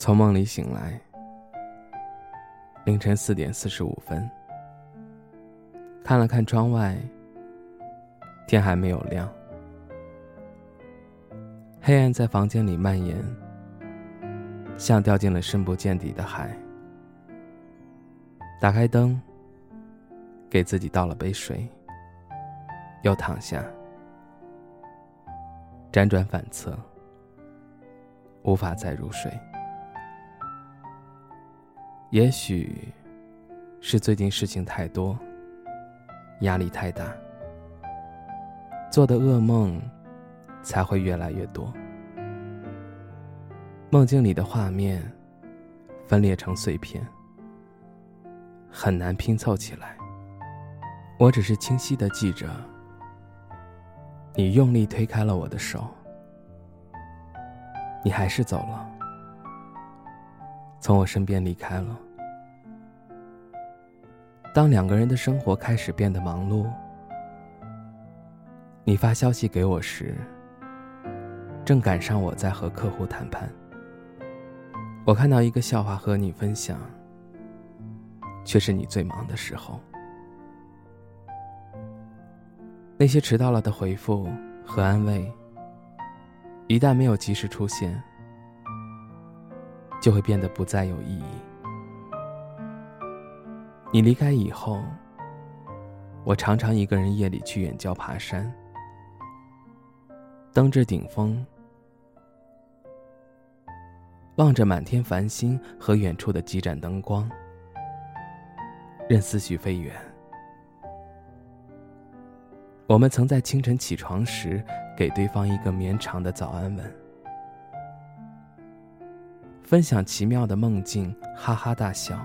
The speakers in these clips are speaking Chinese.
从梦里醒来，凌晨四点四十五分，看了看窗外，天还没有亮，黑暗在房间里蔓延，像掉进了深不见底的海。打开灯，给自己倒了杯水，又躺下，辗转反侧，无法再入睡。也许是最近事情太多，压力太大，做的噩梦才会越来越多。梦境里的画面分裂成碎片，很难拼凑起来。我只是清晰的记着，你用力推开了我的手，你还是走了。从我身边离开了。当两个人的生活开始变得忙碌，你发消息给我时，正赶上我在和客户谈判。我看到一个笑话和你分享，却是你最忙的时候。那些迟到了的回复和安慰，一旦没有及时出现。就会变得不再有意义。你离开以后，我常常一个人夜里去远郊爬山，登至顶峰，望着满天繁星和远处的几盏灯光，任思绪飞远。我们曾在清晨起床时，给对方一个绵长的早安吻。分享奇妙的梦境，哈哈大笑，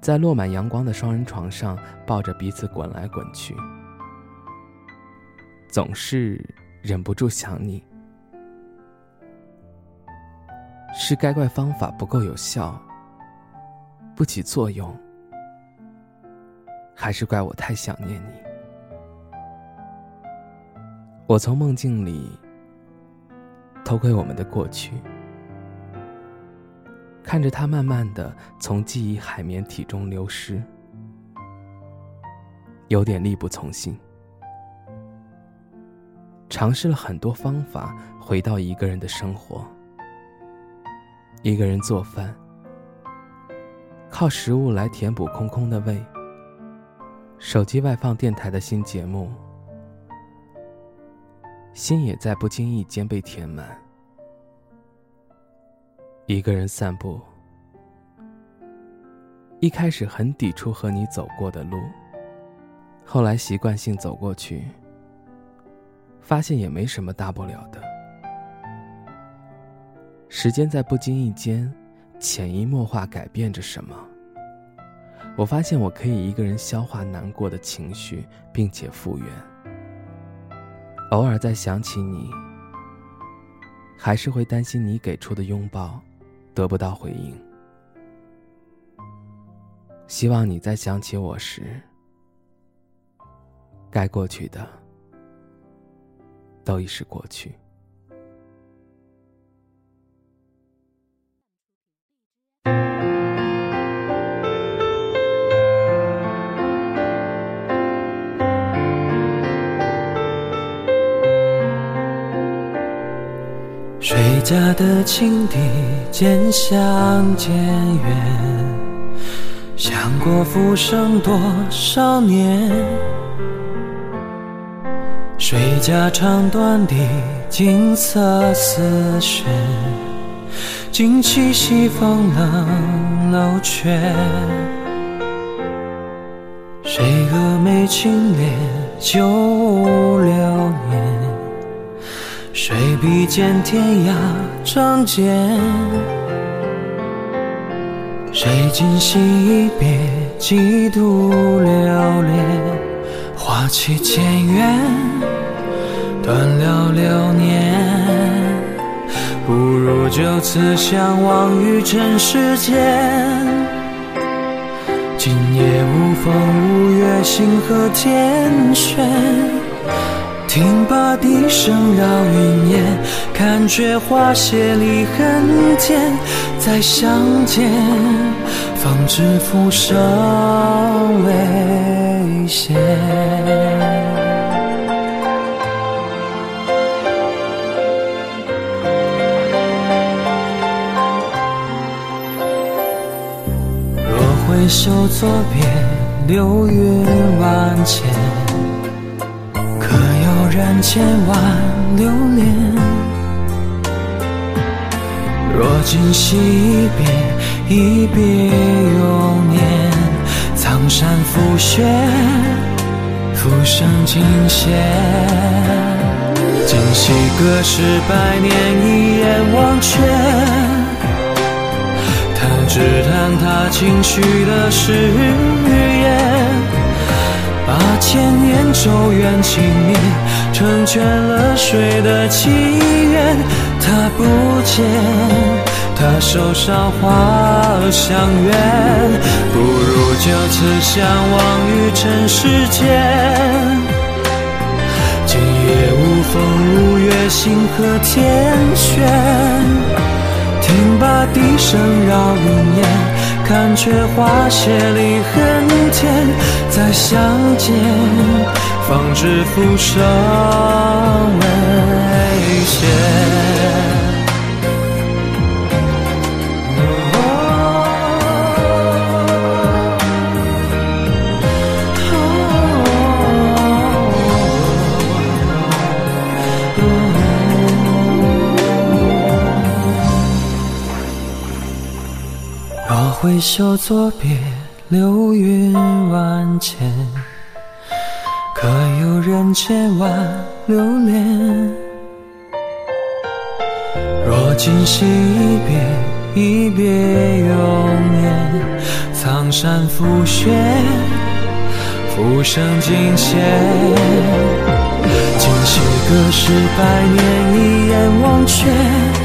在落满阳光的双人床上抱着彼此滚来滚去，总是忍不住想你。是该怪方法不够有效，不起作用，还是怪我太想念你？我从梦境里。偷窥我们的过去，看着它慢慢的从记忆海绵体中流失，有点力不从心。尝试了很多方法，回到一个人的生活，一个人做饭，靠食物来填补空空的胃。手机外放电台的新节目。心也在不经意间被填满。一个人散步，一开始很抵触和你走过的路，后来习惯性走过去，发现也没什么大不了的。时间在不经意间，潜移默化改变着什么。我发现我可以一个人消化难过的情绪，并且复原。偶尔再想起你，还是会担心你给出的拥抱得不到回应。希望你在想起我时，该过去的都已是过去。家的青笛渐响渐远，想过浮生多少年。谁家长短的景色似雪，惊起西风冷楼阙。谁蛾眉轻敛旧流年？谁比肩天涯仗剑？谁今夕一别，几度流连？花期渐远，断了流年。不如就此相忘于尘世间。今夜无风无月，星河天悬。听罢笛声绕云烟，看却花谢离恨天。再相见，方知浮生未歇。若回首作别，流云万千，然千万留恋？若今夕一别，一别永年，苍山覆雪，浮生尽现。今夕隔世百年，一眼忘却。只叹他轻许的誓言，把千年咒怨轻灭，成全了谁的祈愿？他不见，他手上花香远，不如就此相忘于尘世间。今夜无风无月，星河天悬。听罢笛声绕云烟，看却花谢离恨天。再相见，方知浮生未歇。回首作别，流云万千，可有人千万留恋？若今夕一别，一别永年，苍山覆雪，浮生尽现。今夕隔世百年，一眼忘却。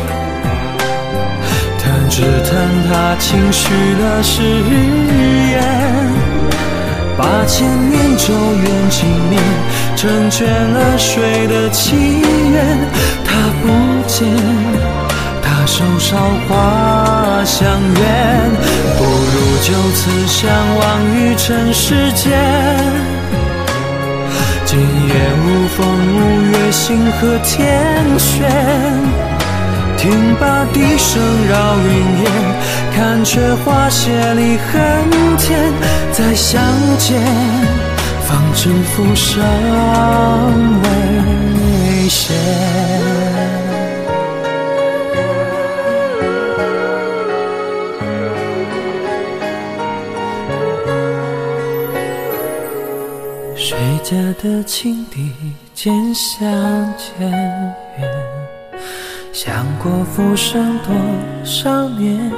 只叹他轻许了誓言，把千年咒怨轻灭，成全了谁的祈愿？他不见，他手梢花香远，不如就此相忘于尘世间。今夜无风无月，星河天悬。听罢笛声绕云烟，看却花谢离恨天。再相见，方知浮生未歇。谁家的青笛渐相渐远？想过浮生多少年，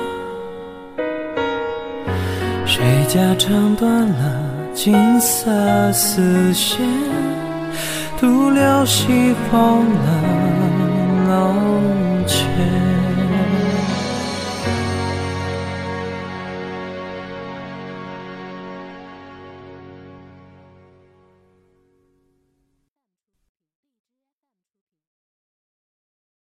谁家唱断了金色丝弦，独留西风冷楼前。